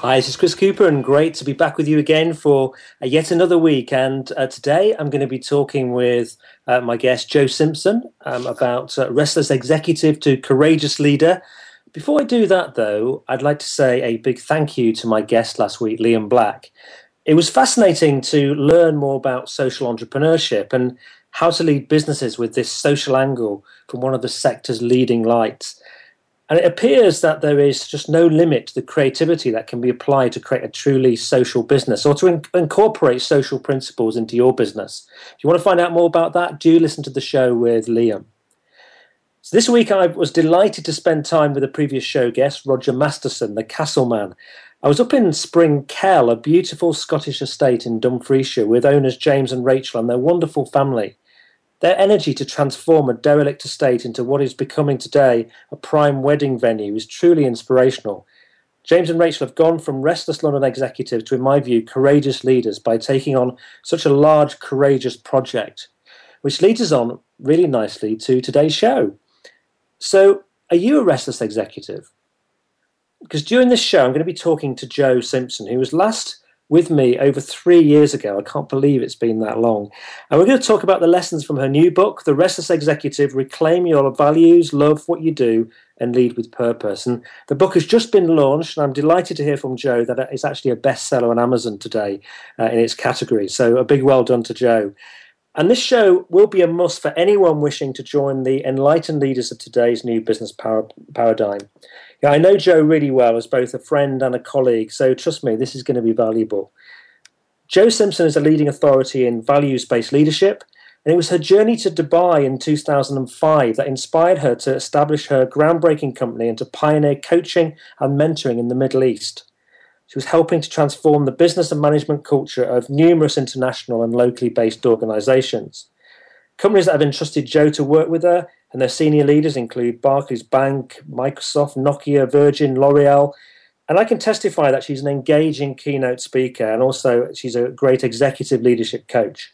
Hi, this is Chris Cooper, and great to be back with you again for uh, yet another week. And uh, today I'm going to be talking with uh, my guest, Jo Simpson, um, about uh, Restless Executive to Courageous Leader. Before I do that, though, I'd like to say a big thank you to my guest last week, Liam Black. It was fascinating to learn more about social entrepreneurship and how to lead businesses with this social angle from one of the sector's leading lights. And it appears that there is just no limit to the creativity that can be applied to create a truly social business or to in- incorporate social principles into your business. If you want to find out more about that, do listen to the show with Liam. So this week I was delighted to spend time with a previous show guest, Roger Masterson, the Castleman. I was up in Springkell, a beautiful Scottish estate in Dumfriesshire, with owners James and Rachel and their wonderful family. Their energy to transform a derelict estate into what is becoming today a prime wedding venue is truly inspirational. James and Rachel have gone from restless London executives to, in my view, courageous leaders by taking on such a large, courageous project, which leads us on really nicely to today's show. So, are you a restless executive? Because during this show, I'm going to be talking to Jo Simpson, who was last with me over three years ago. I can't believe it's been that long. And we're going to talk about the lessons from her new book, The Restless Executive Reclaim Your Values, Love What You Do, and Lead with Purpose. And the book has just been launched, and I'm delighted to hear from Jo that it's actually a bestseller on Amazon today uh, in its category. So a big well done to Jo. And this show will be a must for anyone wishing to join the enlightened leaders of today's new business par- paradigm. Yeah, I know Jo really well as both a friend and a colleague, so trust me, this is going to be valuable. Jo Simpson is a leading authority in values based leadership, and it was her journey to Dubai in 2005 that inspired her to establish her groundbreaking company and to pioneer coaching and mentoring in the Middle East. She was helping to transform the business and management culture of numerous international and locally based organizations. Companies that have entrusted Jo to work with her and their senior leaders include Barclays Bank, Microsoft, Nokia, Virgin, L'Oreal. And I can testify that she's an engaging keynote speaker and also she's a great executive leadership coach.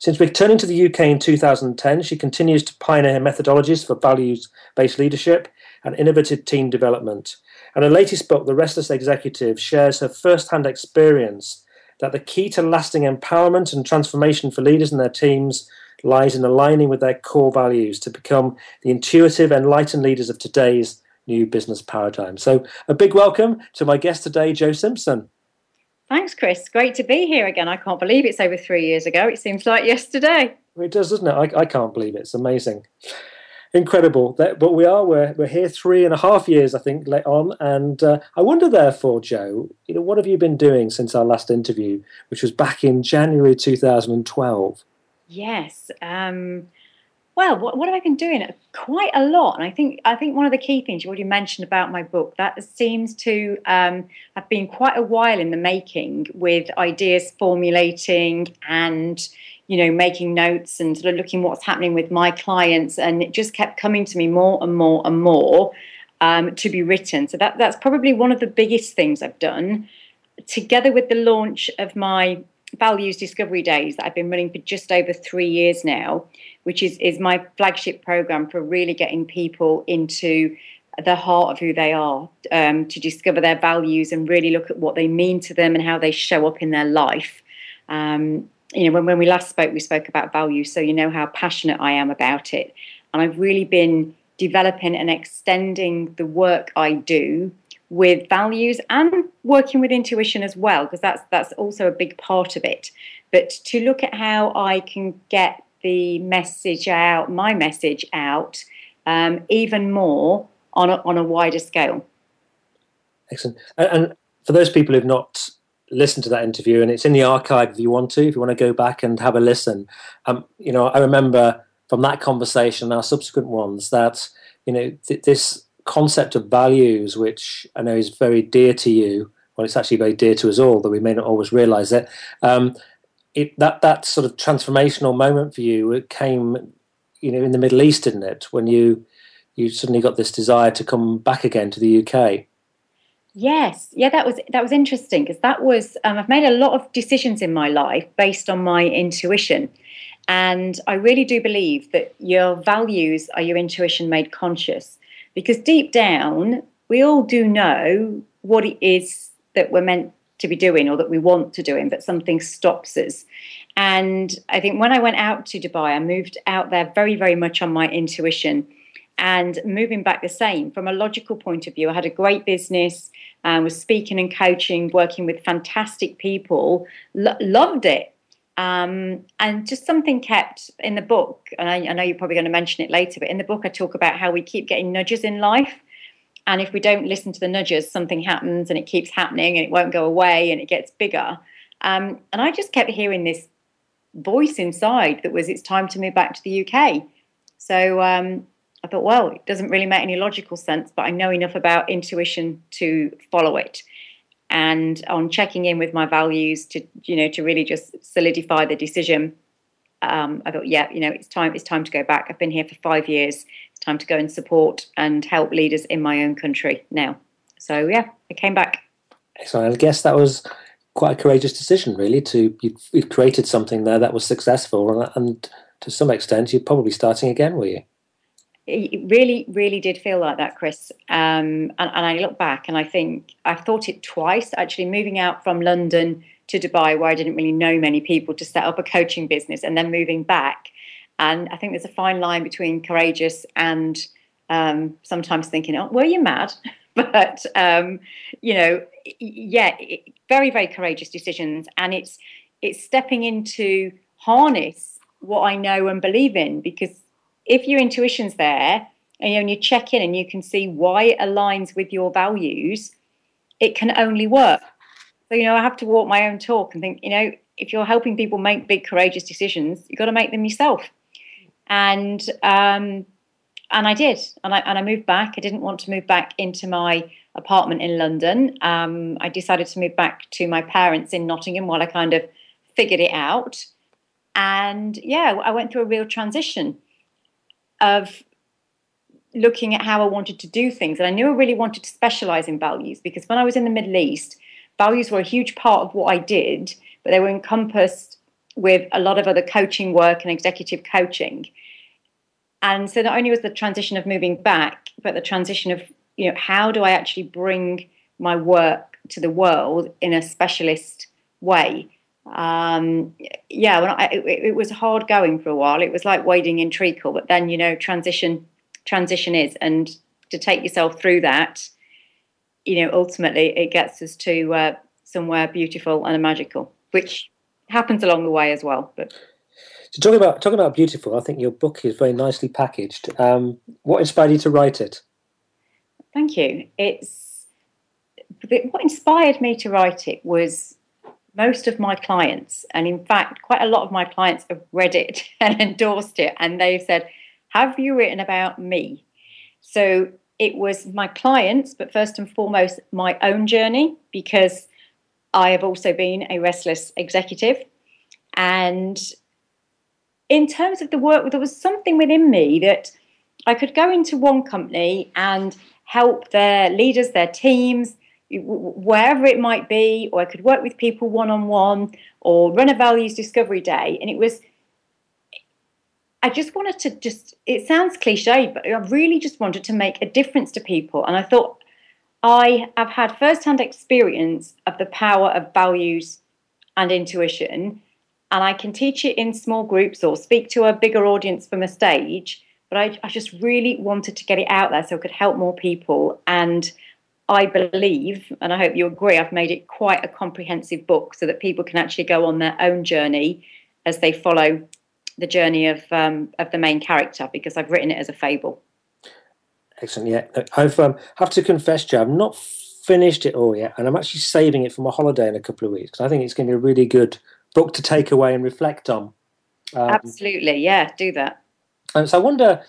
Since returning to the UK in 2010, she continues to pioneer methodologies for values based leadership and innovative team development. And her latest book, The Restless Executive, shares her first hand experience that the key to lasting empowerment and transformation for leaders and their teams lies in aligning with their core values to become the intuitive, enlightened leaders of today's new business paradigm. So, a big welcome to my guest today, Jo Simpson. Thanks, Chris. Great to be here again. I can't believe it's over three years ago. It seems like yesterday. It does, doesn't it? I, I can't believe it. It's amazing. Incredible. But we are, we're, we're here three and a half years, I think, late on. And uh, I wonder, therefore, Jo, you know, what have you been doing since our last interview, which was back in January 2012? Yes. Um, well, what, what have I been doing? Quite a lot, and I think I think one of the key things you already mentioned about my book that seems to um, have been quite a while in the making, with ideas formulating and you know making notes and sort of looking what's happening with my clients, and it just kept coming to me more and more and more um, to be written. So that that's probably one of the biggest things I've done, together with the launch of my Values Discovery Days that I've been running for just over three years now, which is, is my flagship program for really getting people into the heart of who they are, um, to discover their values and really look at what they mean to them and how they show up in their life. Um, you know, when, when we last spoke, we spoke about values, so you know how passionate I am about it. And I've really been developing and extending the work I do with values and working with intuition as well because that's that's also a big part of it. But to look at how i can get the message out my message out um, even more on a, on a wider scale. Excellent. And, and for those people who've not listened to that interview and it's in the archive if you want to if you want to go back and have a listen um, you know i remember from that conversation and our subsequent ones that you know th- this concept of values, which I know is very dear to you, well, it's actually very dear to us all, though we may not always realize it. Um, it, that that sort of transformational moment for you it came, you know, in the Middle East, didn't it? When you you suddenly got this desire to come back again to the UK. Yes, yeah, that was that was interesting because that was um, I've made a lot of decisions in my life based on my intuition, and I really do believe that your values are your intuition made conscious. Because deep down, we all do know what it is that we're meant to be doing or that we want to doing, but something stops us. And I think when I went out to Dubai, I moved out there very, very much on my intuition and moving back the same from a logical point of view. I had a great business, um, was speaking and coaching, working with fantastic people, lo- loved it. Um, and just something kept in the book, and I, I know you're probably going to mention it later, but in the book, I talk about how we keep getting nudges in life. And if we don't listen to the nudges, something happens and it keeps happening and it won't go away and it gets bigger. Um, and I just kept hearing this voice inside that was, it's time to move back to the UK. So um, I thought, well, it doesn't really make any logical sense, but I know enough about intuition to follow it. And on checking in with my values to, you know, to really just solidify the decision, um, I thought, yeah, you know, it's time. It's time to go back. I've been here for five years. It's time to go and support and help leaders in my own country now. So yeah, I came back. So I guess that was quite a courageous decision, really. To you've, you've created something there that was successful, and, and to some extent, you're probably starting again, were you? It really, really did feel like that, Chris. Um, and, and, I look back and I think I've thought it twice actually moving out from London to Dubai, where I didn't really know many people, to set up a coaching business and then moving back. And I think there's a fine line between courageous and um, sometimes thinking, oh, were you mad? but, um, you know, yeah, it, very, very courageous decisions. And it's, it's stepping into harness what I know and believe in because if your intuition's there and you, check in and you can see why it aligns with your values, it can only work. So, you know, I have to walk my own talk and think, you know, if you're helping people make big, courageous decisions, you've got to make them yourself. And um, and I did, and I and I moved back. I didn't want to move back into my apartment in London. Um, I decided to move back to my parents in Nottingham while I kind of figured it out. And yeah, I went through a real transition of looking at how I wanted to do things. And I knew I really wanted to specialize in values because when I was in the Middle East, values were a huge part of what I did, but they were encompassed with a lot of other coaching work and executive coaching. And so not only was the transition of moving back, but the transition of, you know, how do I actually bring my work to the world in a specialist way? Um, yeah, when I, it, it, was hard going for a while. It was like wading in treacle, but then you know, transition transition is, and to take yourself through that, you know, ultimately it gets us to uh, somewhere beautiful and magical, which happens along the way as well. But so talking about talking about beautiful, I think your book is very nicely packaged. Um, what inspired you to write it? Thank you. It's what inspired me to write it was most of my clients, and in fact, quite a lot of my clients have read it and endorsed it, and they've said, Have you written about me? So it was my clients, but first and foremost, my own journey, because I have also been a restless executive. And in terms of the work, there was something within me that I could go into one company and help their leaders, their teams, wherever it might be, or I could work with people one on one or run a values discovery day. And it was, I just wanted to just, it sounds cliche, but I really just wanted to make a difference to people. And I thought, I have had firsthand experience of the power of values and intuition, and I can teach it in small groups or speak to a bigger audience from a stage. But I, I just really wanted to get it out there so I could help more people. And I believe, and I hope you agree, I've made it quite a comprehensive book so that people can actually go on their own journey as they follow the journey of um, of the main character because I've written it as a fable. Excellent. Yeah, I've um, have to confess, Jo, I've not finished it all yet, and I'm actually saving it for my holiday in a couple of weeks because I think it's going to be a really good book to take away and reflect on. Um, Absolutely, yeah, do that. And so I wonder,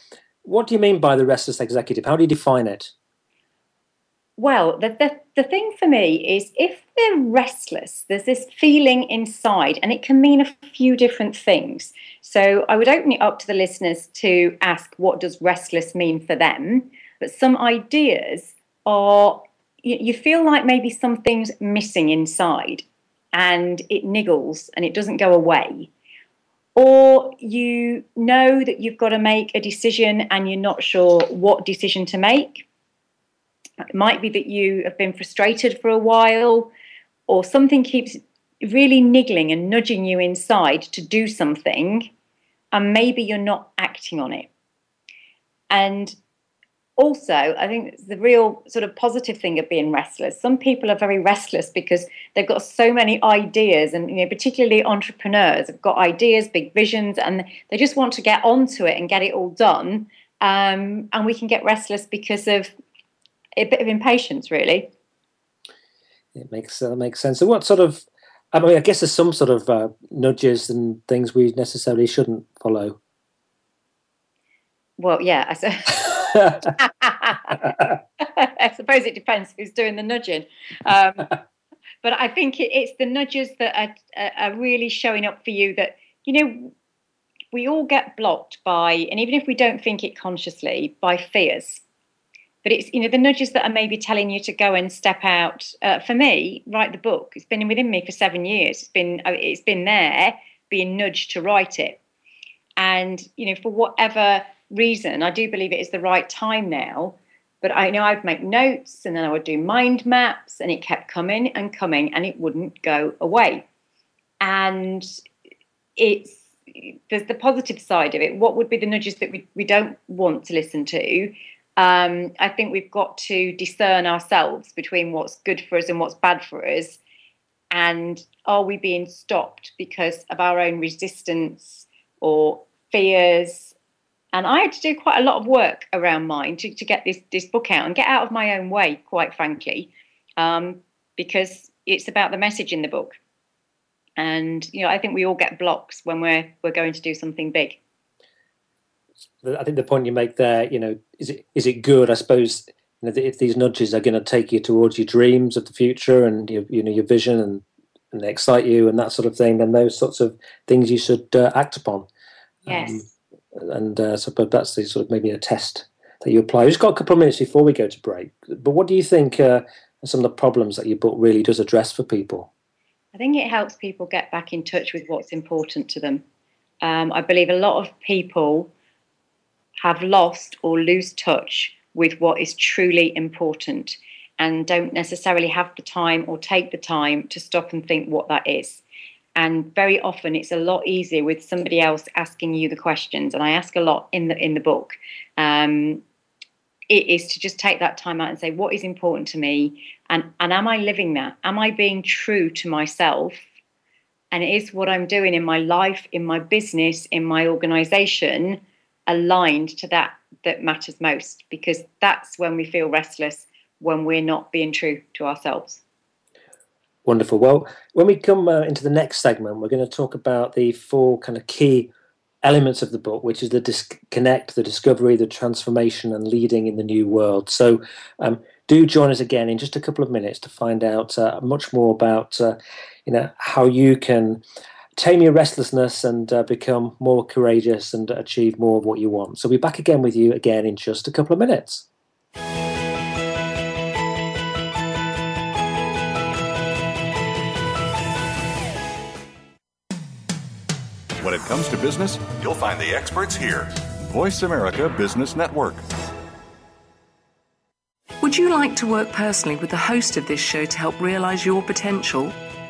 what do you mean by the restless executive? How do you define it? Well, the, the, the thing for me is if they're restless, there's this feeling inside, and it can mean a few different things. So I would open it up to the listeners to ask what does restless mean for them? But some ideas are you, you feel like maybe something's missing inside and it niggles and it doesn't go away. Or you know that you've got to make a decision and you're not sure what decision to make it might be that you have been frustrated for a while, or something keeps really niggling and nudging you inside to do something, and maybe you're not acting on it. And also, I think the real sort of positive thing of being restless. Some people are very restless because they've got so many ideas, and you know, particularly entrepreneurs have got ideas, big visions, and they just want to get onto it and get it all done. Um, and we can get restless because of a bit of impatience, really. It makes uh, makes sense. So, what sort of? I mean, I guess there's some sort of uh, nudges and things we necessarily shouldn't follow. Well, yeah. I, I suppose it depends who's doing the nudging. Um, but I think it, it's the nudges that are, are really showing up for you that, you know, we all get blocked by, and even if we don't think it consciously, by fears but it's you know the nudges that are maybe telling you to go and step out uh, for me write the book. It's been within me for seven years. It's been it's been there being nudged to write it. And you know for whatever reason i do believe it is the right time now but i know i'd make notes and then i would do mind maps and it kept coming and coming and it wouldn't go away. And it's there's the positive side of it. What would be the nudges that we, we don't want to listen to um, I think we've got to discern ourselves between what's good for us and what's bad for us. And are we being stopped because of our own resistance or fears? And I had to do quite a lot of work around mine to, to get this, this book out and get out of my own way, quite frankly, um, because it's about the message in the book. And you know, I think we all get blocks when we're we're going to do something big. I think the point you make there, you know, is it is it good? I suppose you know if these nudges are going to take you towards your dreams of the future and your you know your vision and and they excite you and that sort of thing, then those sorts of things you should uh, act upon. Yes. Um, and uh, so, but that's the sort of maybe a test that you apply. We've just got a couple of minutes before we go to break. But what do you think uh, are some of the problems that your book really does address for people? I think it helps people get back in touch with what's important to them. Um, I believe a lot of people have lost or lose touch with what is truly important and don't necessarily have the time or take the time to stop and think what that is. And very often it's a lot easier with somebody else asking you the questions. And I ask a lot in the in the book. Um, it is to just take that time out and say, what is important to me? And, and am I living that? Am I being true to myself? And is what I'm doing in my life, in my business, in my organization, aligned to that that matters most because that's when we feel restless when we're not being true to ourselves. Wonderful. Well when we come uh, into the next segment we're going to talk about the four kind of key elements of the book which is the disconnect the discovery the transformation and leading in the new world. So um, do join us again in just a couple of minutes to find out uh, much more about uh, you know how you can tame your restlessness and uh, become more courageous and achieve more of what you want. So we'll be back again with you again in just a couple of minutes. When it comes to business, you'll find the experts here. Voice America Business Network. Would you like to work personally with the host of this show to help realize your potential?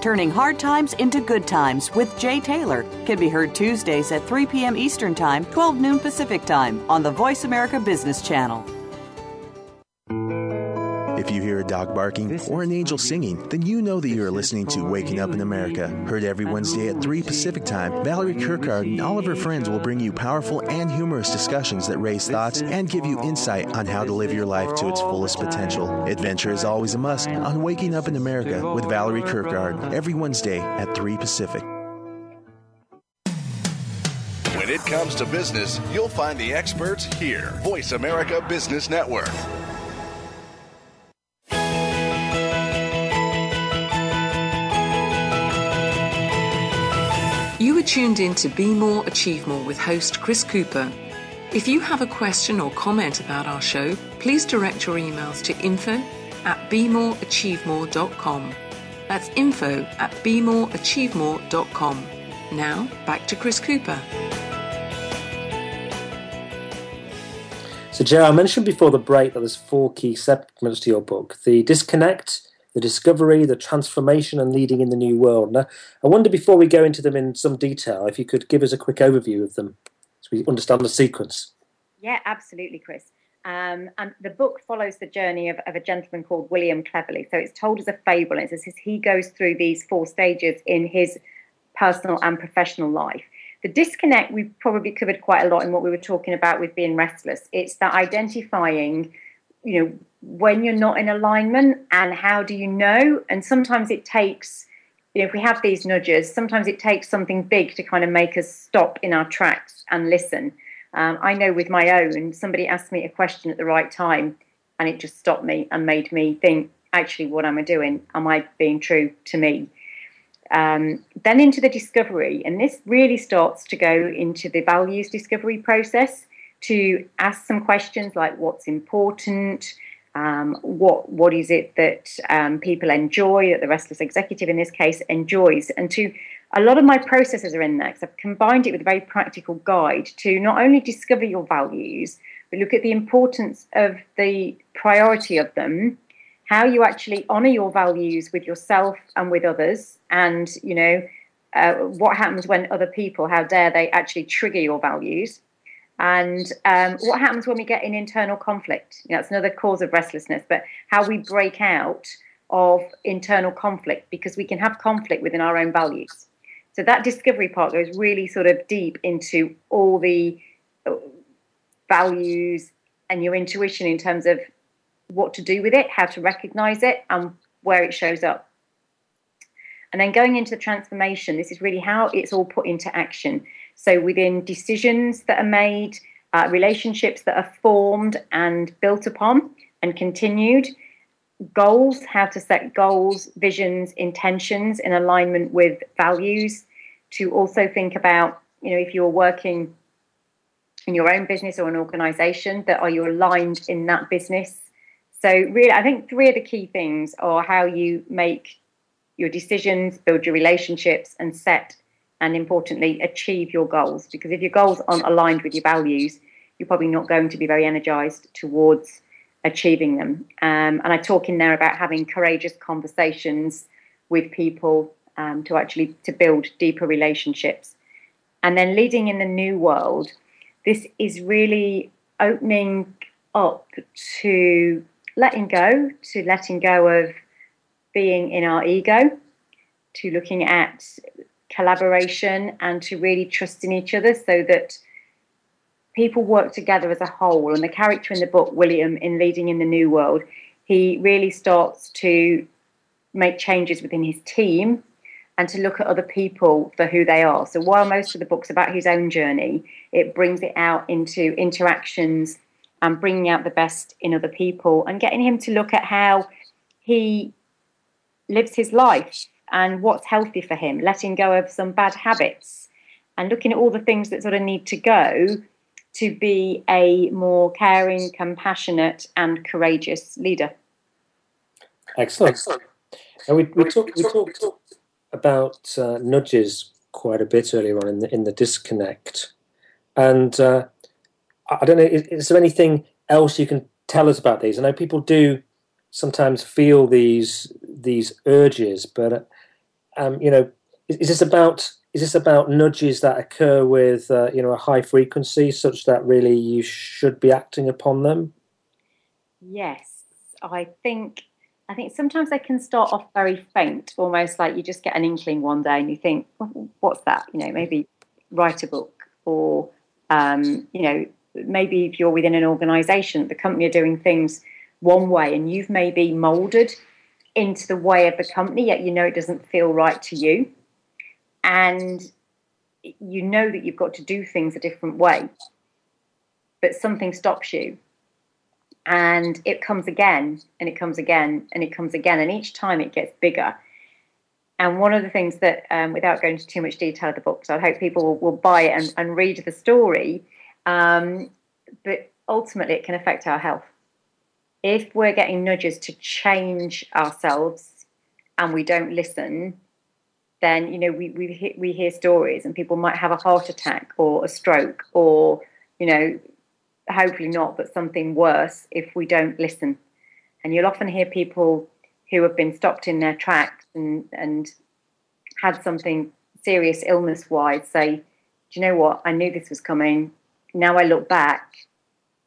Turning Hard Times into Good Times with Jay Taylor can be heard Tuesdays at 3 p.m. Eastern Time, 12 noon Pacific Time on the Voice America Business Channel. Dog barking or an angel singing, then you know that you are listening to Waking Up in America. Heard every Wednesday at 3 Pacific Time, Valerie Kirkard and all of her friends will bring you powerful and humorous discussions that raise thoughts and give you insight on how to live your life to its fullest potential. Adventure is always a must on Waking Up in America with Valerie Kirkard every Wednesday at 3 Pacific. When it comes to business, you'll find the experts here. Voice America Business Network. You are tuned in to Be More, Achieve More with host Chris Cooper. If you have a question or comment about our show, please direct your emails to info at bemoreachievemore.com. That's info at bemoreachievemore.com. Now, back to Chris Cooper. So, Jo, I mentioned before the break that there's four key segments to your book the disconnect, the discovery, the transformation, and leading in the new world. Now, I wonder before we go into them in some detail, if you could give us a quick overview of them so we understand the sequence. Yeah, absolutely, Chris. Um, and the book follows the journey of, of, a gentleman called William Cleverly. So it's told as a fable, and it's as he goes through these four stages in his personal and professional life. The disconnect we've probably covered quite a lot in what we were talking about with being restless. It's that identifying, you know, when you're not in alignment and how do you know? And sometimes it takes, you know, if we have these nudges, sometimes it takes something big to kind of make us stop in our tracks and listen. Um, I know with my own, somebody asked me a question at the right time and it just stopped me and made me think, actually, what am I doing? Am I being true to me? Um, then into the discovery, and this really starts to go into the values discovery process to ask some questions like what's important, um, what what is it that um, people enjoy, that the restless executive in this case enjoys, and to a lot of my processes are in there because I've combined it with a very practical guide to not only discover your values, but look at the importance of the priority of them, how you actually honor your values with yourself and with others, and you know uh, what happens when other people, how dare they actually trigger your values and um, what happens when we get in internal conflict? You know, another cause of restlessness, but how we break out of internal conflict because we can have conflict within our own values. So that discovery part goes really sort of deep into all the uh, values and your intuition in terms of what to do with it, how to recognize it, and where it shows up. And then going into the transformation, this is really how it's all put into action. So within decisions that are made, uh, relationships that are formed and built upon and continued, goals, how to set goals, visions, intentions in alignment with values, to also think about, you know, if you're working in your own business or an organization, that are you aligned in that business? So really, I think three of the key things are how you make your decisions, build your relationships, and set and importantly, achieve your goals. Because if your goals aren't aligned with your values, you're probably not going to be very energized towards achieving them. Um, and I talk in there about having courageous conversations with people um, to actually to build deeper relationships. And then leading in the new world, this is really opening up to letting go, to letting go of being in our ego, to looking at collaboration and to really trust in each other so that people work together as a whole. And the character in the book, William, in Leading in the New World, he really starts to make changes within his team and to look at other people for who they are. So while most of the book's about his own journey, it brings it out into interactions and bringing out the best in other people and getting him to look at how he lives his life and what's healthy for him, letting go of some bad habits and looking at all the things that sort of need to go to be a more caring, compassionate, and courageous leader. Excellent. Excellent. And we, we, talked, we talked about uh, nudges quite a bit earlier on in the in the disconnect. And uh, I don't know, is, is, there anything else you can tell us about these? I know people do sometimes feel these these urges, but um, you know, is, is, this about is this about nudges that occur with uh, you know a high frequency, such that really you should be acting upon them? Yes, I think I think sometimes they can start off very faint, almost like you just get an inkling one day and you think, "What's that?" You know, maybe write a book, or um, you know, maybe if you're within an organisation, the company are doing things one way, and you've maybe moulded into the way of the company, yet you know it doesn't feel right to you, and you know that you've got to do things a different way, but something stops you. And it comes again and it comes again and it comes again. And each time it gets bigger. And one of the things that um, without going into too much detail of the book so i hope people will, will buy it and, and, read the story um, but ultimately it can affect our health if we're getting nudges to change ourselves and we don't listen then you know we, we, we hear stories and people might have a heart attack or a stroke or you know hopefully not, but something worse if we don't listen. And you'll often hear people who have been stopped in their tracks and, and had something serious illness wise say, Do you know what? I knew this was coming. Now I look back,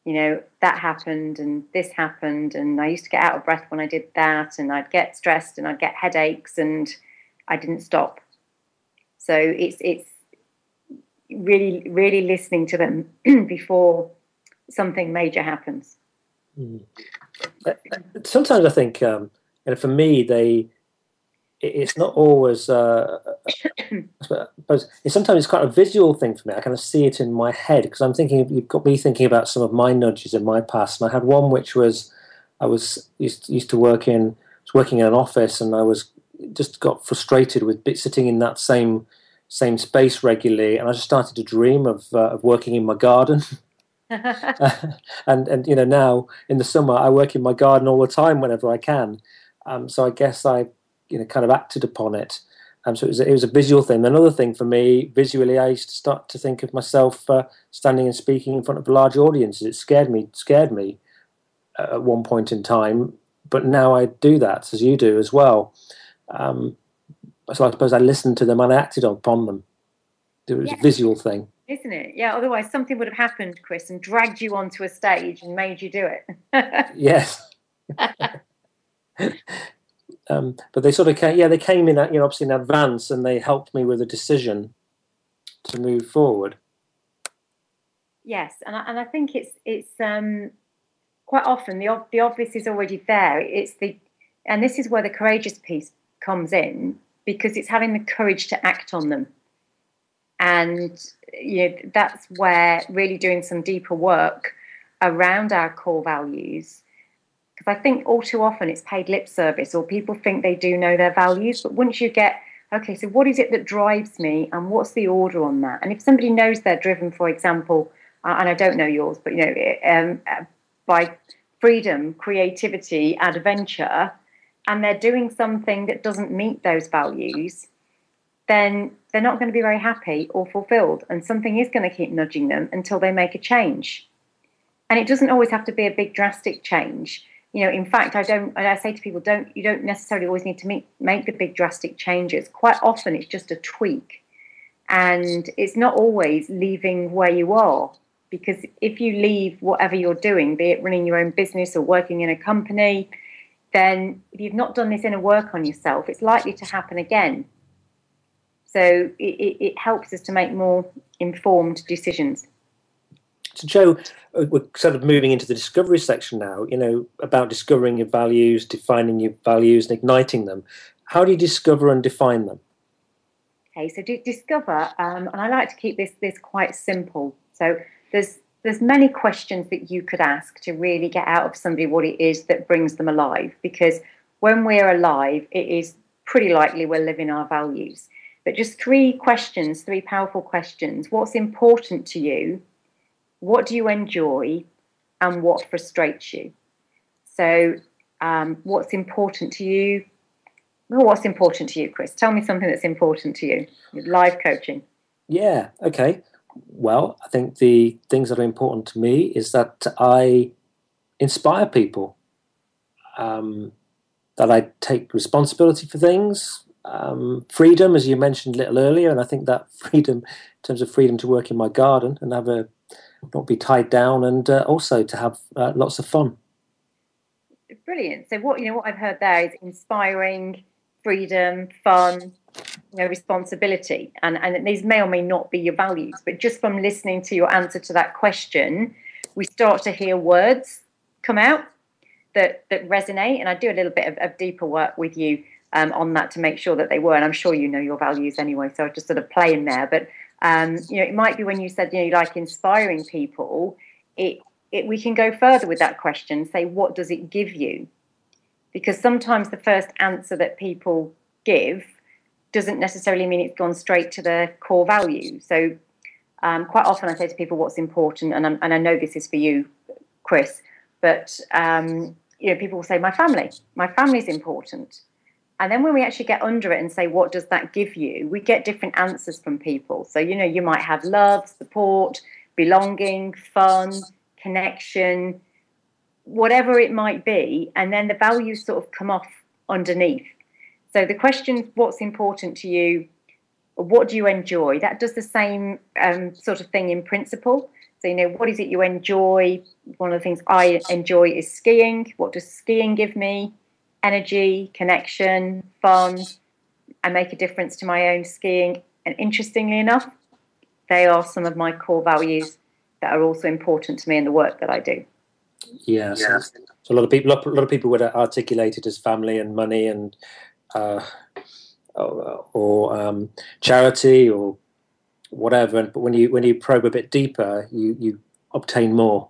you know, that happened and this happened. And I used to get out of breath when I did that. And I'd get stressed and I'd get headaches and I didn't stop. So it's, it's, really really listening to them before something major happens. Mm. Sometimes I think, um, and for me, they it's not always. Uh, it's sometimes it's quite a visual thing for me. I kind of see it in my head because I'm thinking. You've got me thinking about some of my nudges in my past, and I had one which was I was used used to work in was working in an office, and I was just got frustrated with sitting in that same same space regularly, and I just started to dream of uh, of working in my garden. and and you know now in the summer I work in my garden all the time whenever I can. Um, so I guess I you know kind of acted upon it. Um, so it was, a, it was a visual thing. Another thing for me, visually, I used to start to think of myself uh, standing and speaking in front of a large audiences. It scared me, scared me at one point in time, but now I do that as you do as well. Um, so I suppose I listened to them and I acted upon them. It was yeah. a visual thing. Isn't it? Yeah, otherwise something would have happened, Chris, and dragged you onto a stage and made you do it. yes. um, but they sort of came, yeah, they came in, you know, obviously in advance and they helped me with a decision to move forward. Yes, and I, and I think it's it's um, quite often the the obvious is already there. It's the and this is where the courageous piece comes in because it's having the courage to act on them and you know that's where really doing some deeper work around our core values because I think all too often it's paid lip service or people think they do know their values but once you get okay so what is it that drives me and what's the order on that and if somebody knows they're driven for example uh, and I don't know yours but you know um, by freedom creativity adventure and they're doing something that doesn't meet those values then they're not going to be very happy or fulfilled. And something is going to keep nudging them until they make a change. And it doesn't always have to be a big drastic change. You know, in fact, I don't. I say to people, don't you don't necessarily always need to make make the big drastic changes. Quite often, it's just a tweak, and it's not always leaving where you are. Because if you leave whatever you're doing, be it running your own business or working in a company, then if you've not done this inner work on yourself, it's likely to happen again so it, it helps us to make more informed decisions. So, Jo, uh, we're sort of moving into the discovery section now, you know, about discovering your values, defining your values, and igniting them. How do you discover and define them? Okay, so discover, um, and I like to keep this this quite simple. So there's there's many questions that you could ask to really get out of somebody what it is that brings them alive. Because when we're alive, it is pretty likely we're living our values. But just three questions, three powerful questions. What's important to you? What do you enjoy? And what frustrates you? So, um, what's important to you? well, what's important to you, Chris? Tell me something that's important to you. Live coaching. Yeah. Okay. Well, I think the things that are important to me is that I inspire people, um, that I take responsibility for things, um, freedom, as you mentioned a little earlier, and I think that freedom, in terms of freedom to work in my garden and have a not be tied down, and uh, also to have uh, lots of fun. Brilliant. So what you know, what I've heard there is inspiring, freedom, fun, you know, responsibility, and and these may or may not be your values, but just from listening to your answer to that question, we start to hear words come out that that resonate, and I do a little bit of, of deeper work with you um, on that to make sure that they were. And I'm sure you know your values anyway, so I just sort of play in there. But um, you know, it might be when you said you know you like inspiring people. It, it we can go further with that question. Say, what does it give you? Because sometimes the first answer that people give doesn't necessarily mean it's gone straight to the core value. So um, quite often I say to people, what's important, and, and i know this is for you, Chris, but um, you know, people will say, my family, my family is important. And then when we actually get under it and say, what does that give you? We get different answers from people. So, you know, you might have love, support, belonging, fun, connection, whatever it might be. And then the values sort of come off underneath. So the question, what's important to you? What do you enjoy? That does the same um, sort of thing in principle. So, you know, what is it you enjoy? One of the things I enjoy is skiing. What does skiing give me? Energy, connection, fun. I make a difference to my own skiing. And interestingly enough, they are some of my core values that are also important to me in the work that I do. Yes. Yeah. So, so a lot of people, a lot of people would articulate it as family and money and uh, or, or um, charity or whatever. But when you when you probe a bit deeper, you you obtain more.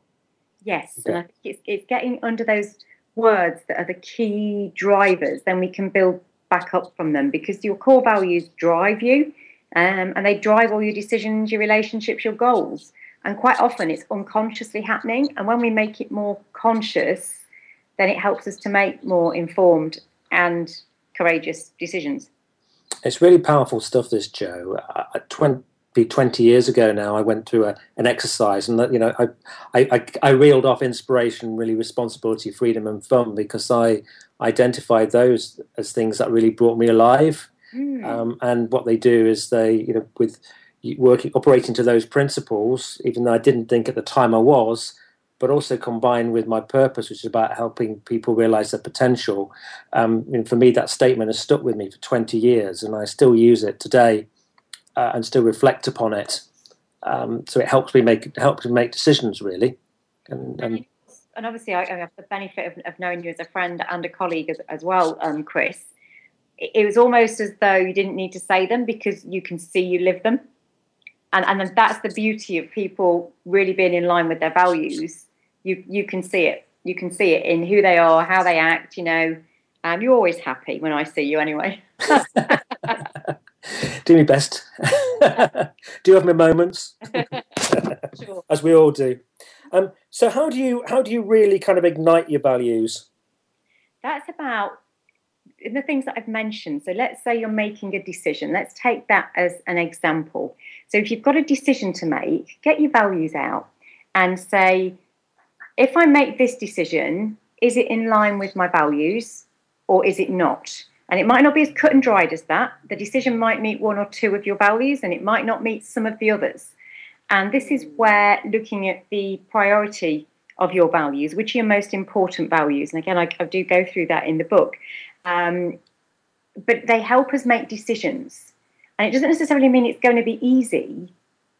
Yes, okay. and I think it's, it's getting under those words that are the key drivers, then we can build back up from them because your core values drive you um, and they drive all your decisions, your relationships, your goals. And quite often it's unconsciously happening. And when we make it more conscious, then it helps us to make more informed and courageous decisions. It's really powerful stuff, this, Jo. At 20, be 20 years ago now, I went through a, an exercise and, you know, I, I, I reeled off inspiration, really responsibility, freedom and fun because I identified those as things that really brought me alive. Mm. Um, and what they do is they, you know, with working, operating to those principles, even though I didn't think at the time I was, but also combined with my purpose, which is about helping people realize their potential. Um, and for me, that statement has stuck with me for 20 years, and I still use it today uh, and still reflect upon it. Um, so it helps me make helps me make decisions really. And, and, and obviously, I, I, have the benefit of, of, knowing you as a friend and a colleague as, as well, um, Chris. It, it, was almost as though you didn't need to say them because you can see you live them, and and that's the beauty of people really being in line with their values. You you can see it. You can see it in who they are, how they act. You know, um, you're always happy when I see you, anyway. do my best. do you have my moments, sure. as we all do. Um, so, how do you how do you really kind of ignite your values? That's about the things that I've mentioned. So, let's say you're making a decision. Let's take that as an example. So, if you've got a decision to make, get your values out and say, if I make this decision, is it in line with my values or is it not? And it might not be as cut and dried as that. The decision might meet one or two of your values and it might not meet some of the others. And this is where looking at the priority of your values, which are your most important values. And again, I, I do go through that in the book. Um, but they help us make decisions. And it doesn't necessarily mean it's going to be easy.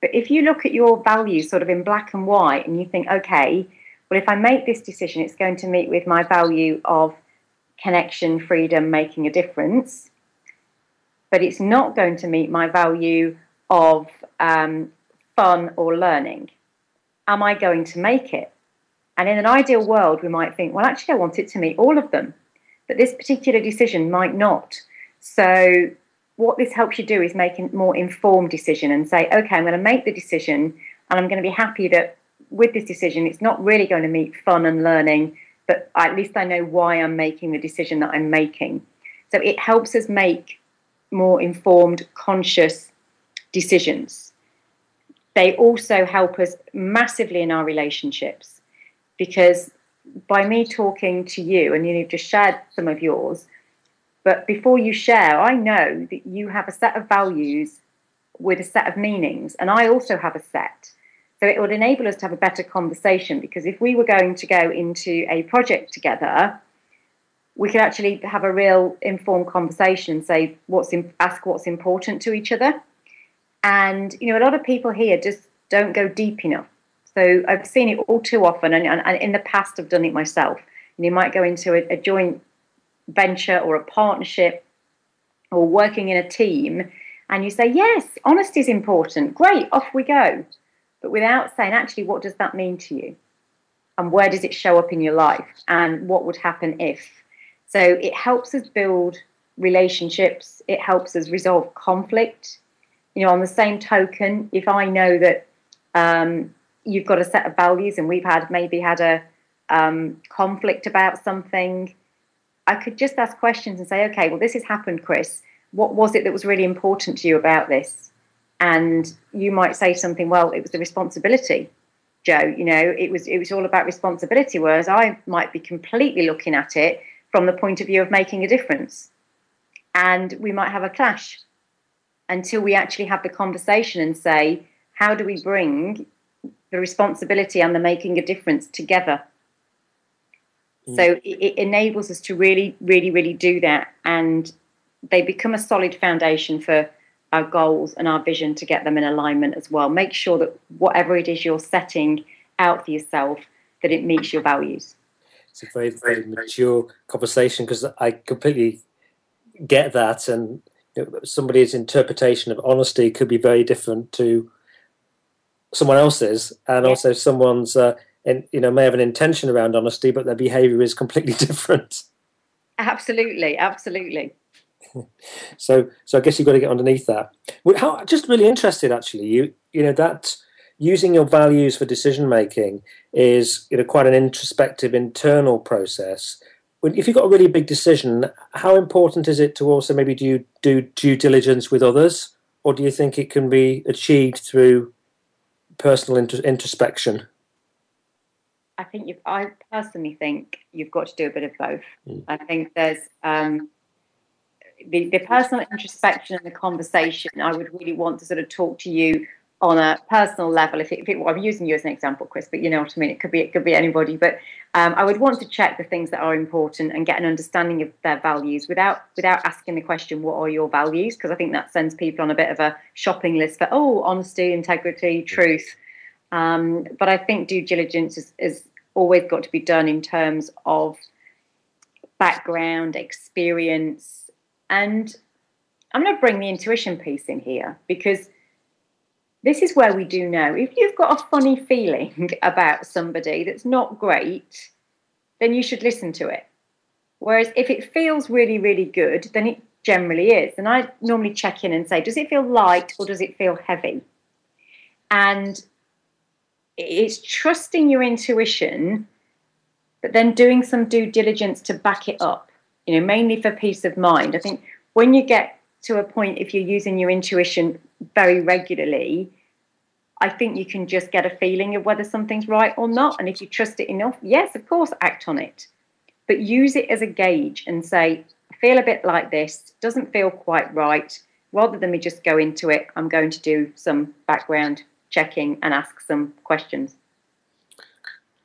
But if you look at your values sort of in black and white and you think, okay, well, if I make this decision, it's going to meet with my value of connection, freedom, making a difference, but it's not going to meet my value of um, fun or learning. Am I going to make it? And in an ideal world, we might think, well, actually, I want it to meet all of them, but this particular decision might not. So, what this helps you do is make a more informed decision and say, okay, I'm going to make the decision, and I'm going to be happy that with this decision, it's not really going to meet fun and learning but at least I know why I'm making the decision that I'm making. So it helps us make more informed, conscious decisions. They also help us massively in our relationships because by me talking to you, and you've just shared some of yours, but before you share, I know that you have a set of values with a set of meanings, and I also have a set. So it would enable us to have a better conversation because if we were going to go into a project together, we could actually have a real informed conversation, say what's in, ask what's important to each other. And you know, a lot of people here just don't go deep enough. So I've seen it all too often, and, and, and in the past, I've done it myself. And you might go into a, a joint venture or a partnership or working in a team, and you say, Yes, honesty is important. Great, off we go. But without saying, actually, what does that mean to you? And where does it show up in your life? And what would happen if? So it helps us build relationships, it helps us resolve conflict. You know, on the same token, if I know that um, you've got a set of values and we've had maybe had a um, conflict about something, I could just ask questions and say, okay, well, this has happened, Chris. What was it that was really important to you about this? And you might say something, well, it was the responsibility, Jo. You know, it was it was all about responsibility. Whereas I might be completely looking at it from the point of view of making a difference. And we might have a clash until we actually have the conversation and say, how do we bring the responsibility and the making a difference together? Mm. So it, it enables us to really, really, really do that. And they become a solid foundation for our goals and our vision to get them in alignment as well. Make sure that whatever it is you're setting out for yourself, that it meets your values. It's a very, very mature conversation because I completely get that. And you know, somebody's interpretation of honesty could be very different to someone else's. And also, someone's, uh, in, you know, may have an intention around honesty, but their behavior is completely different. Absolutely. Absolutely. so so I guess you've got to get underneath that. How just really interested actually. You you know that using your values for decision making is you know quite an introspective internal process. If you've got a really big decision, how important is it to also maybe do do due diligence with others, or do you think it can be achieved through personal introspection? I think you I personally think you've got to do a bit of both. Mm. I think there's um, the, the personal introspection and the conversation, I would really want to sort of talk to you on a personal level. If, it, if it, well, I'm using you as an example, Chris, but you know what I mean. It could be it could be anybody, but um, I would want to check the things that are important and get an understanding of their values without without asking the question, "What are your values?" Because I think that sends people on a bit of a shopping list for oh, honesty, integrity, truth. Um, but I think due diligence is, is always got to be done in terms of background, experience, and I'm going to bring the intuition piece in here because this is where we do know. If you've got a funny feeling about somebody that's not great, then you should listen to it. Whereas if it feels really, really good, then it generally is. And I normally check in and say, does it feel light or does it feel heavy? And it's trusting your intuition, but then doing some due diligence to back it up you know, mainly for peace of mind. I think when you get to a point, if you're using your intuition very regularly, I think you can just get a feeling of whether something's right or not. And if you trust it enough, yes, of course, act on it. But use it as a gauge and say, I feel a bit like this, doesn't feel quite right. Rather than me just go into it, I'm going to do some background checking and ask some questions.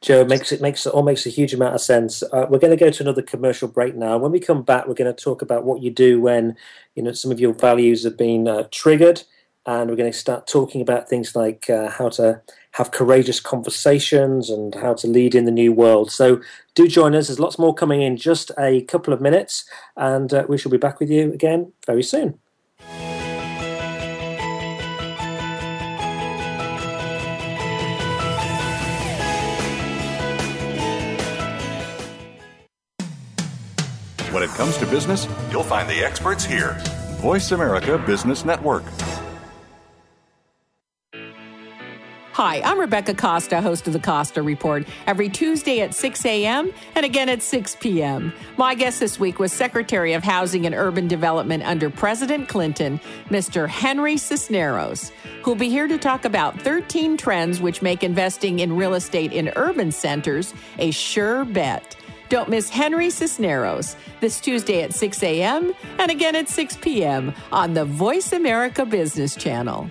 Jo, makes it makes it all makes a huge amount of sense. Uh, we're going to go to another commercial break now. When we come back, we're going to talk about what you do when you know some of your values have been uh, triggered, and we're going to start talking about things like uh, how to have courageous conversations and how to lead in the new world. So do join us. There's lots more coming in just a couple of minutes, and uh, we shall be back with you again very soon. Comes to business, you'll find the experts here. Voice America Business Network. Hi, I'm Rebecca Costa, host of the Costa Report, every Tuesday at 6 a.m. and again at 6 p.m. My guest this week was Secretary of Housing and Urban Development under President Clinton, Mr. Henry Cisneros, who'll be here to talk about 13 trends which make investing in real estate in urban centers a sure bet. Don't miss Henry Cisneros this Tuesday at 6 a.m. and again at 6 p.m. on the Voice America Business Channel.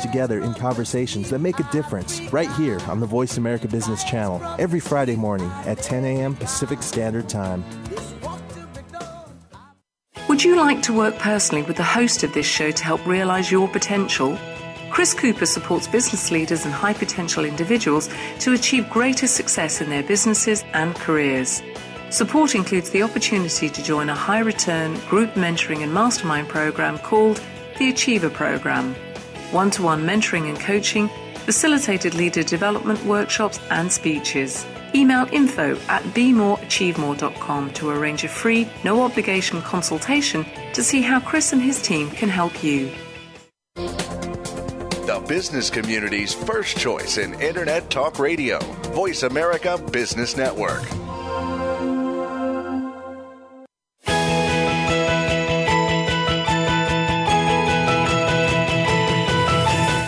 together in conversations that make a difference right here on the Voice America Business Channel every Friday morning at 10 a.m. Pacific Standard Time. Would you like to work personally with the host of this show to help realize your potential? Chris Cooper supports business leaders and high potential individuals to achieve greater success in their businesses and careers. Support includes the opportunity to join a high return group mentoring and mastermind program called the Achiever Program, one to one mentoring and coaching, facilitated leader development workshops and speeches. Email info at bemoreachievemore.com to arrange a free, no obligation consultation to see how Chris and his team can help you. The business community's first choice in Internet Talk Radio, Voice America Business Network.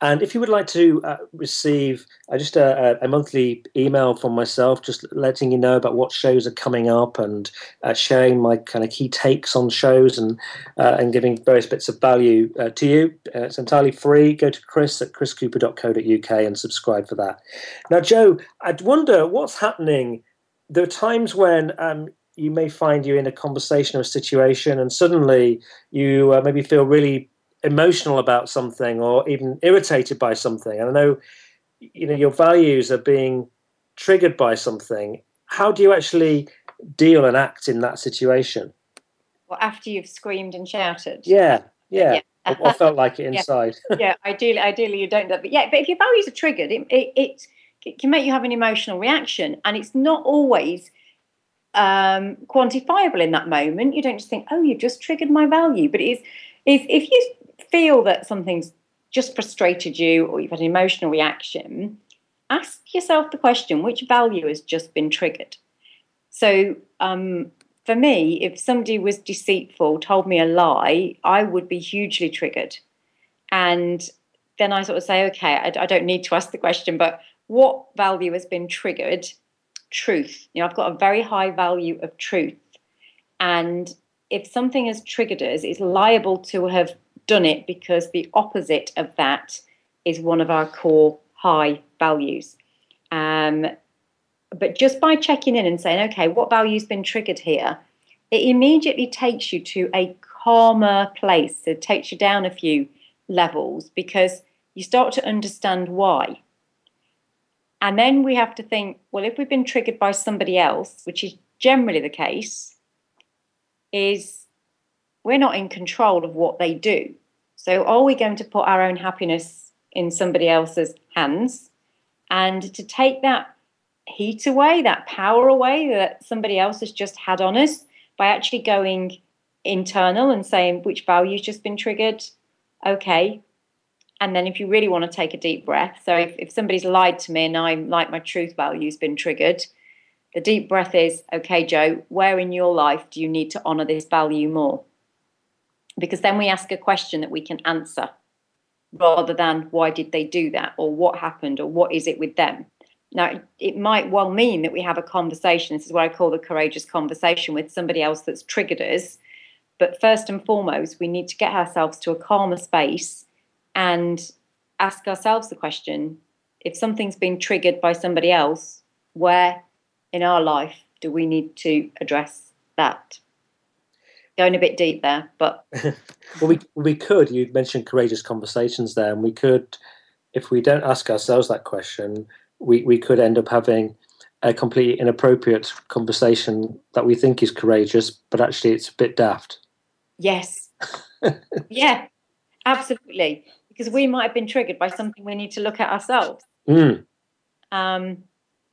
And if you would like to uh, receive uh, just a, a, monthly email from myself, just letting you know about what shows are coming up and uh, sharing my kind of key takes on shows and uh, and giving various bits of value uh, to you, uh, it's entirely free. Go to chris at chriscooper.co.uk and subscribe for that. Now, Jo, I'd wonder what's happening. There are times when um, you may find you in a conversation or a situation, and suddenly you maybe feel really emotional about something or even irritated by something. And i know you know your values are being triggered by something. How do you actually deal and act in that situation? Well after you've screamed and shouted. Yeah yeah, yeah. or, felt like it inside. Yeah. yeah, ideally ideally you don't but yeah but if your values are triggered it, it, it can make you have an emotional reaction and it's not always um, quantifiable in that moment. You don't just think oh you've just triggered my value but it is is if you feel that something's just frustrated you or you've had an emotional reaction, ask yourself the question which value has just been triggered? So, um, for me, if somebody was deceitful, told me a lie, I would be hugely triggered. And then I sort of say, okay, I, I don't need to ask the question, but what value has been triggered? Truth. You know, I've got a very high value of truth. And if something has triggered us, it's liable to have done it because the opposite of that is one of our core high values. Um, but just by checking in and saying, okay, what value's been triggered here, it immediately takes you to a calmer place. It takes you down a few levels because you start to understand why. And then we have to think, well, if we've been triggered by somebody else, which is generally the case, is we're not in control of what they do. So, are we going to put our own happiness in somebody else's hands? And to take that heat away, that power away that somebody else has just had on us by actually going internal and saying which value's just been triggered. Okay. And then if you really want to take a deep breath, so if, if somebody's lied to me and I'm like my truth value's been triggered, the deep breath is, okay, Jo, where in your life do you need to honor this value more? Because then we ask a question that we can answer rather than why did they do that or what happened or what is it with them Now, it might well mean that we have a conversation. This is what I call the courageous conversation with somebody else that's triggered us. But first and foremost, we need to get ourselves to a calmer space and ask ourselves the question if something's been triggered by somebody else, where in our life do we need to address that? Going a bit deep there, but well, we we could. You mentioned courageous conversations there, and we could, if we don't ask ourselves that question, we we could end up having a completely inappropriate conversation that we think is courageous, but actually it's a bit daft. Yes. yeah, absolutely. Because we might have been triggered by something we need to look at ourselves. Mm. Um,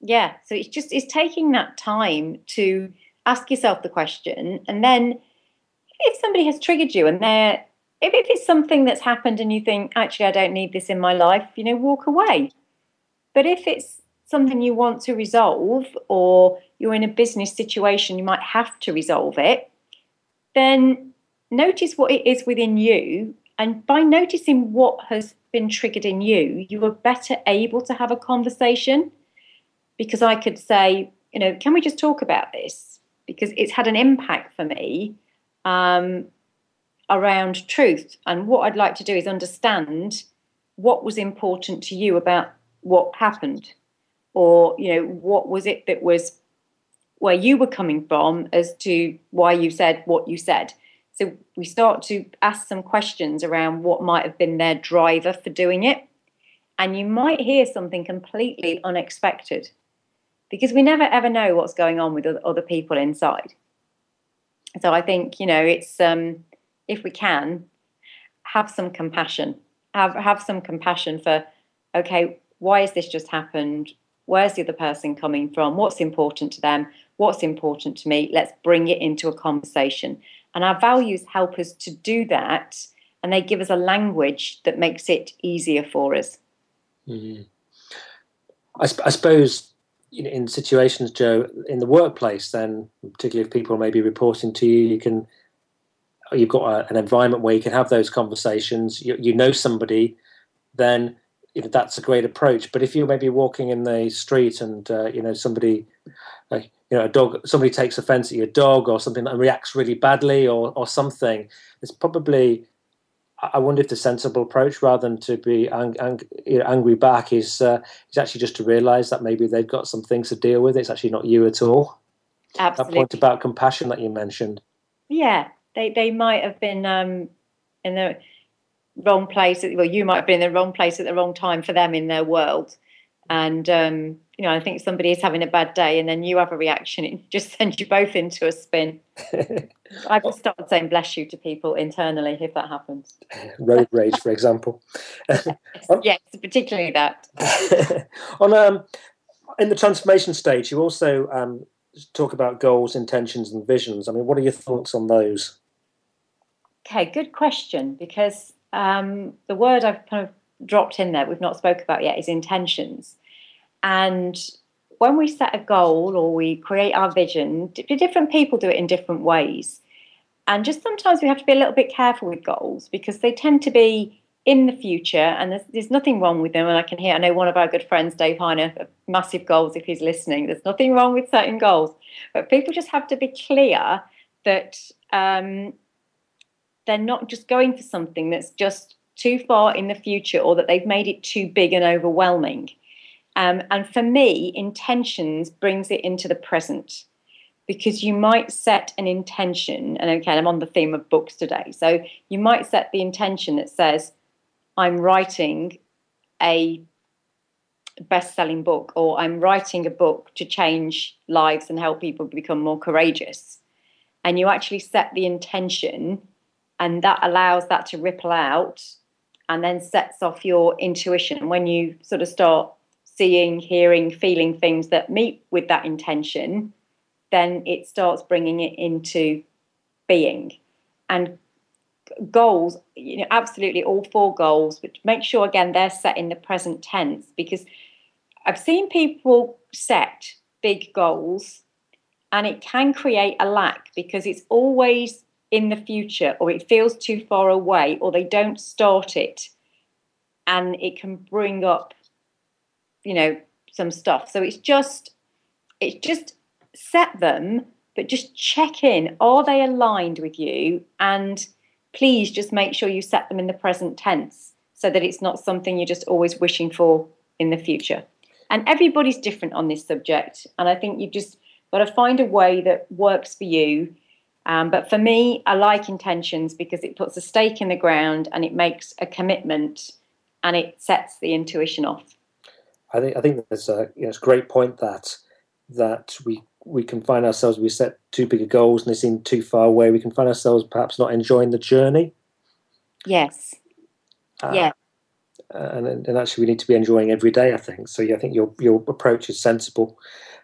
yeah. So it's just it's taking that time to ask yourself the question, and then if somebody has triggered you, and they're if, if it's something that's happened and you think actually I don't need this in my life, you know, walk away. But if it's something you want to resolve, or you're in a business situation, you might have to resolve it, then notice what it is within you. And by noticing what has been triggered in you, you are better able to have a conversation. Because I could say, you know, can we just talk about this? Because it's had an impact for me um, around truth. And what I'd like to do is understand what was important to you about what happened. Or, you know, what was it that was where you were coming from as to why you said what you said. So we start to ask some questions around what might have been their driver for doing it. And you might hear something completely unexpected because we never ever know what's going on with other people inside. So I think, you know, it's um, if we can have some compassion, have, have some compassion for, okay, why has this just happened? Where's the other person coming from? What's important to them? What's important to me? Let's bring it into a conversation and our values help us to do that, and they give us a language that makes it easier for us. Mm-hmm. I, sp- I, suppose in situations, Jo, in the workplace, then particularly if people may be reporting to you, you can you've got a, an environment where you can have those conversations. You, you know somebody, then you know, that's a great approach. But if you're maybe walking in the street and uh, you know somebody you know a dog somebody takes offense at your dog or something and reacts really badly or or something it's probably I wonder if the sensible approach, rather than to be ang- ang- you know, angry back, is uh, is actually just to realise that maybe they've got some things to deal with. It's actually not you at all. Absolutely. That point about compassion that you mentioned. Yeah, they they might have been um, in the wrong place. Well, you might have been in the wrong place at the wrong time for them in their world, and um, you know, I think somebody is having a bad day and then you have a reaction, it just sends you both into a spin. I've just started saying bless you to people internally if that happens. Road rage, for example. yes, particularly that. On um, in the transformation stage, you also um, talk about goals, intentions, and visions. I mean, what are your thoughts on those? Okay, good question. Because um, the word I've kind of dropped in there, we've not spoke about yet, is intentions. And when we set a goal or we create our vision, different people do it in different ways. And just sometimes we have to be a little bit careful with goals because they tend to be in the future and there's, there's nothing wrong with them. And I can hear, I know one of our good friends, Dave Heiner, massive goals if he's listening. There's nothing wrong with certain goals. But people just have to be clear that um, they're not just going for something that's just too far in the future or that they've made it too big and overwhelming. Um, and for me, intentions brings it into the present because you might set an intention, and okay, I'm on the theme of books today. So you might set the intention that says, I'm writing a best selling book, or I'm writing a book to change lives and help people become more courageous. And you actually set the intention, and that allows that to ripple out and then sets off your intuition. When you sort of start seeing, hearing, feeling things that meet with that intention, then it starts bringing it into being. And goals, you know, absolutely all four goals, but make sure again they're set in the present tense because I've seen people set big goals and it can create a lack because it's always in the future or it feels too far away or they don't start it and it can bring up you know, some stuff. So it's just it's just set them, but just check in. Are they aligned with you? And please just make sure you set them in the present tense so that it's not something you're just always wishing for in the future. And everybody's different on this subject. And I think you've just got to find a way that works for you. Um, but for me, I like intentions because it puts a stake in the ground and it makes a commitment and it sets the intuition off. I think I think there's a you know, it's a great point that that we we can find ourselves we set too big goals and they seem too far away. We can find ourselves perhaps not enjoying the journey. Yes. Uh, yeah. And, and actually, we need to be enjoying every day. I think so. Yeah, I think your your approach is sensible.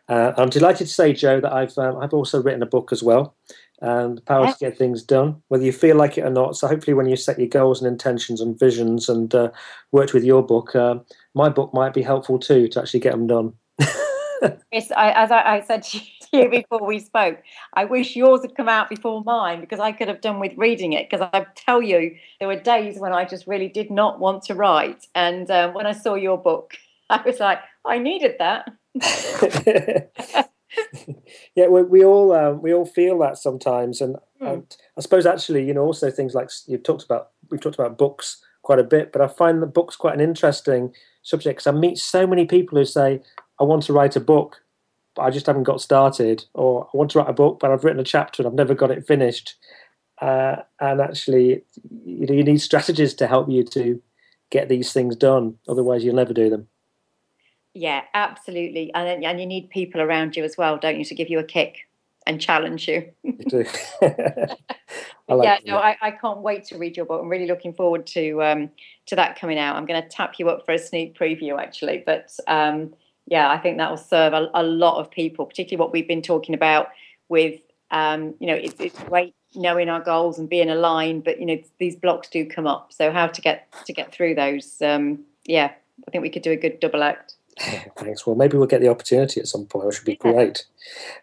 Uh, I'm delighted to say, Jo, that I've um, I've also written a book as well, and the power to get things done, whether you feel like it or not. So hopefully, when you set your goals and intentions and visions and uh, worked with your book, uh, my book might be helpful too to actually get them done. I, as I, I, said to you before we spoke, I wish yours had come out before mine because I could have done with reading it. Because I tell you, there were days when I just really did not want to write, and um, when I saw your book, I was like, I needed that. yeah, we, we all um, we all feel that sometimes, and, mm. and, I suppose actually, you know, also things like you've talked about. We've talked about books quite a bit, but I find the books quite an interesting subject because I meet so many people who say, "I want to write a book, but I just haven't got started," or "I want to write a book, but I've written a chapter and I've never got it finished." Uh, and actually, you, know, you need strategies to help you to get these things done. Otherwise, you'll never do them. Yeah, absolutely. And and you need people around you as well, don't you, to give you a kick and challenge you. you do. like yeah, no, I, I can't wait to read your book. I'm really looking forward to um, to that coming out. I'm going to tap you up for a sneak preview, actually. But um, yeah, I think that will serve a, a, lot of people, particularly what we've been talking about with, um, you know, it's, it's great knowing our goals and being aligned, but you know, these blocks do come up. So how to get to get through those? Um, yeah, I think we could do a good double act. Thanks. Well, maybe we'll get the opportunity at some point, which would be great.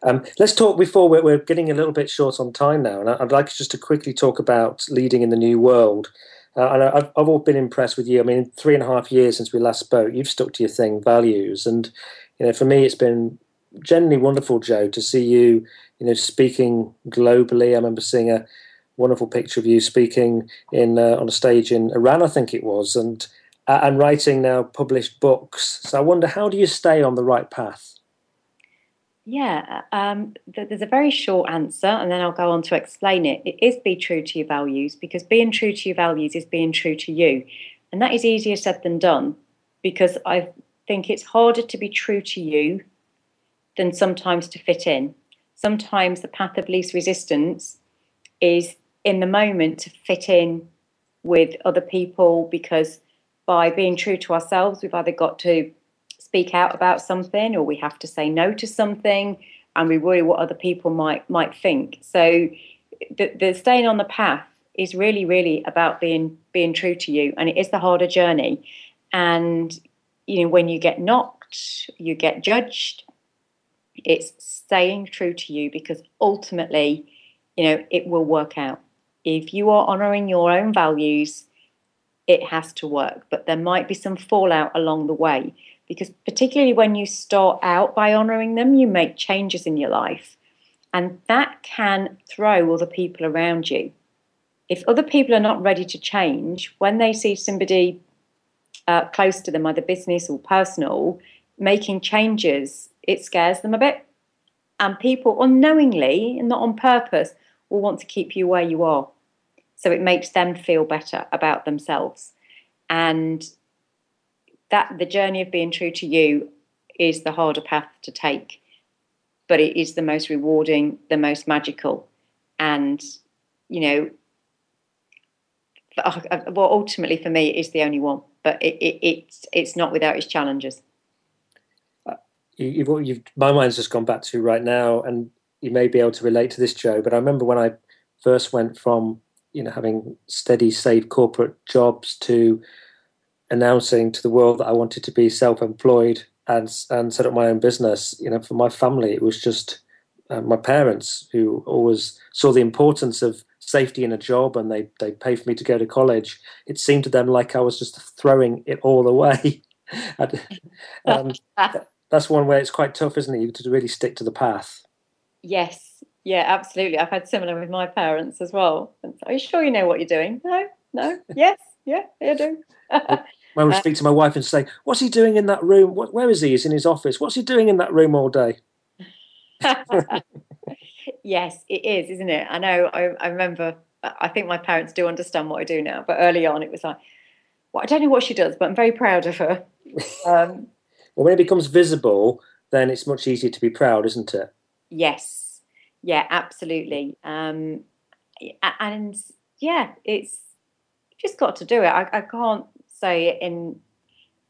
Um, let's talk before we're, we're, getting a little bit short on time now, and I'd like just to quickly talk about leading in the new world. Uh, and I've, I've all been impressed with you. I mean, three and a half years since we last spoke, you've stuck to your thing, values, and you know, for me, it's been genuinely wonderful, Jo, to see you, you know, speaking globally. I remember seeing a wonderful picture of you speaking in uh, on a stage in Iran, I think it was, and uh, and writing now published books. So I wonder, how do you stay on the right path? Yeah, um, there's a very short answer, and then I'll go on to explain it. It is be true to your values because being true to your values is being true to you. And that is easier said than done because I think it's harder to be true to you than sometimes to fit in. Sometimes the path of least resistance is in the moment to fit in with other people because by being true to ourselves, we've either got to speak out about something or we have to say no to something and we worry what other people might might think. So the, the staying on the path is really, really about being being true to you. And it is the harder journey. And you know, when you get knocked, you get judged, it's staying true to you because ultimately, you know, it will work out. If you are honoring your own values it has to work. But there might be some fallout along the way because, particularly when you start out by honoring them, you make changes in your life. And that can throw other people around you. If other people are not ready to change, when they see somebody uh, close to them, either business or personal, making changes, it scares them a bit. And people unknowingly and not on purpose will want to keep you where you are. So it makes them feel better about themselves. And that the journey of being true to you is the harder path to take, but it is the most rewarding, the most magical. And, you know, uh, well, ultimately for me, it's the only one, but it, it, it's, it's not without its challenges. Uh, you've, you've, my mind's just gone back to right now, and you may be able to relate to this, Jo. But I remember when I first went from you know having steady, safe corporate jobs to announcing to the world that I wanted to be self-employed and and set up my own business. You know, for my family, it was just uh, my parents who always saw the importance of safety in a job and they they paid for me to go to college. It seemed to them like I was just throwing it all away. um, that's one where it's quite tough, isn't it? You to really stick to the path. Yes, yeah, absolutely. I've had similar with my parents as well. Are you sure you know what you're doing? No, no, yes, yeah, I do. I we uh, speak to my wife and say, "What's he doing in that room? Where is he? He's in his office. What's he doing in that room all day?" yes, it is, isn't it? I know. I, I remember. I think my parents do understand what I do now, but early on it was like, well, I don't know what she does, but I'm very proud of her. Um, well, when it becomes visible, then it's much easier to be proud, isn't it? Yes. Yeah, absolutely. Um, and yeah, it's just got to do it. I, I can't say it in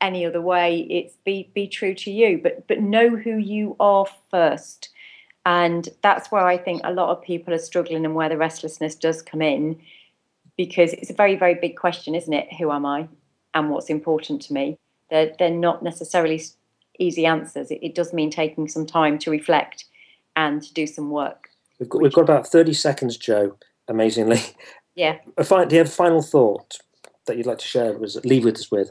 any other way. It's be be true to you, but but know who you are first. And that's where I think a lot of people are struggling and where the restlessness does come in because it's a very, very big question, isn't it? Who am I and what's important to me? They're, they're not necessarily easy answers. It, it does mean taking some time to reflect and to do some work. We've got, we've got about 30 seconds, Jo, amazingly. Yeah. do you have a final thought that you'd like to share, was, leave with us with?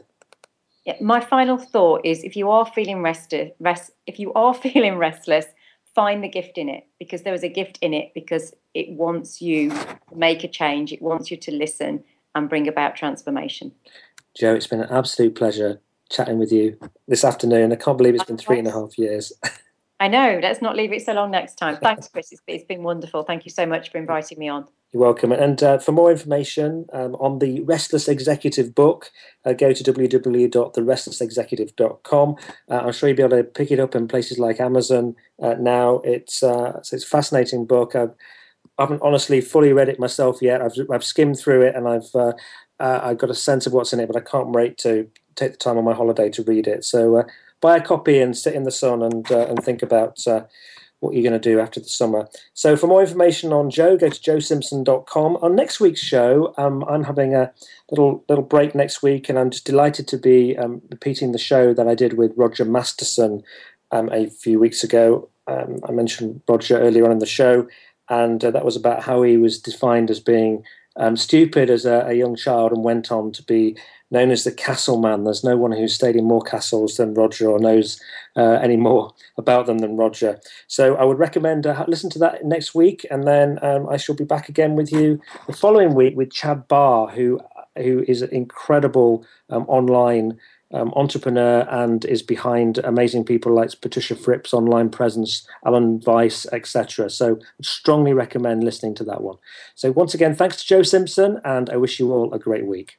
Yeah, my final thought is if you are feeling rested, rest, if you are feeling restless, find the gift in it because there is a gift in it because it wants you to make a change, it wants you to listen and bring about transformation. Jo, it's been an absolute pleasure chatting with you this afternoon. I can't believe it's been three and a half years. I know. Let's not leave it so long next time. Thanks, Chris. it's, it's been wonderful. Thank you so much for inviting me on. You're welcome. And uh, for more information um, on the Restless Executive book, uh, go to www.therestlessexecutive.com. Uh, I'm sure you'll be able to pick it up in places like Amazon uh, now. It's, uh, it's, a fascinating book. I've, I haven't honestly fully read it myself yet. I've, I've skimmed through it and I've, uh, I've got a sense of what's in it, but I can't wait to take the time on my holiday to read it. So buy a copy and sit in the sun and, and think about what you're going to do after the summer. So, for more information on Jo, go to josimpson.com. On next week's show, um, I'm having a little little break next week, and I'm just delighted to be um, repeating the show that I did with Roger Masterson um, a few weeks ago. Um, I mentioned Roger earlier on in the show, and uh, that was about how he was defined as being um, stupid as a, a young child and went on to be known as the Castle Man. There's no one who's stayed in more castles than Roger or knows uh, any more about them than Roger. So I would recommend uh, listen to that next week, and then um, I shall be back again with you the following week with Chad Barr, who who is an incredible um, online. Um, entrepreneur and is behind amazing people like Patricia Fripp's online presence, Alan Weiss, etc. So, strongly recommend listening to that one. So, once again, thanks to Jo Simpson, and I wish you all a great week.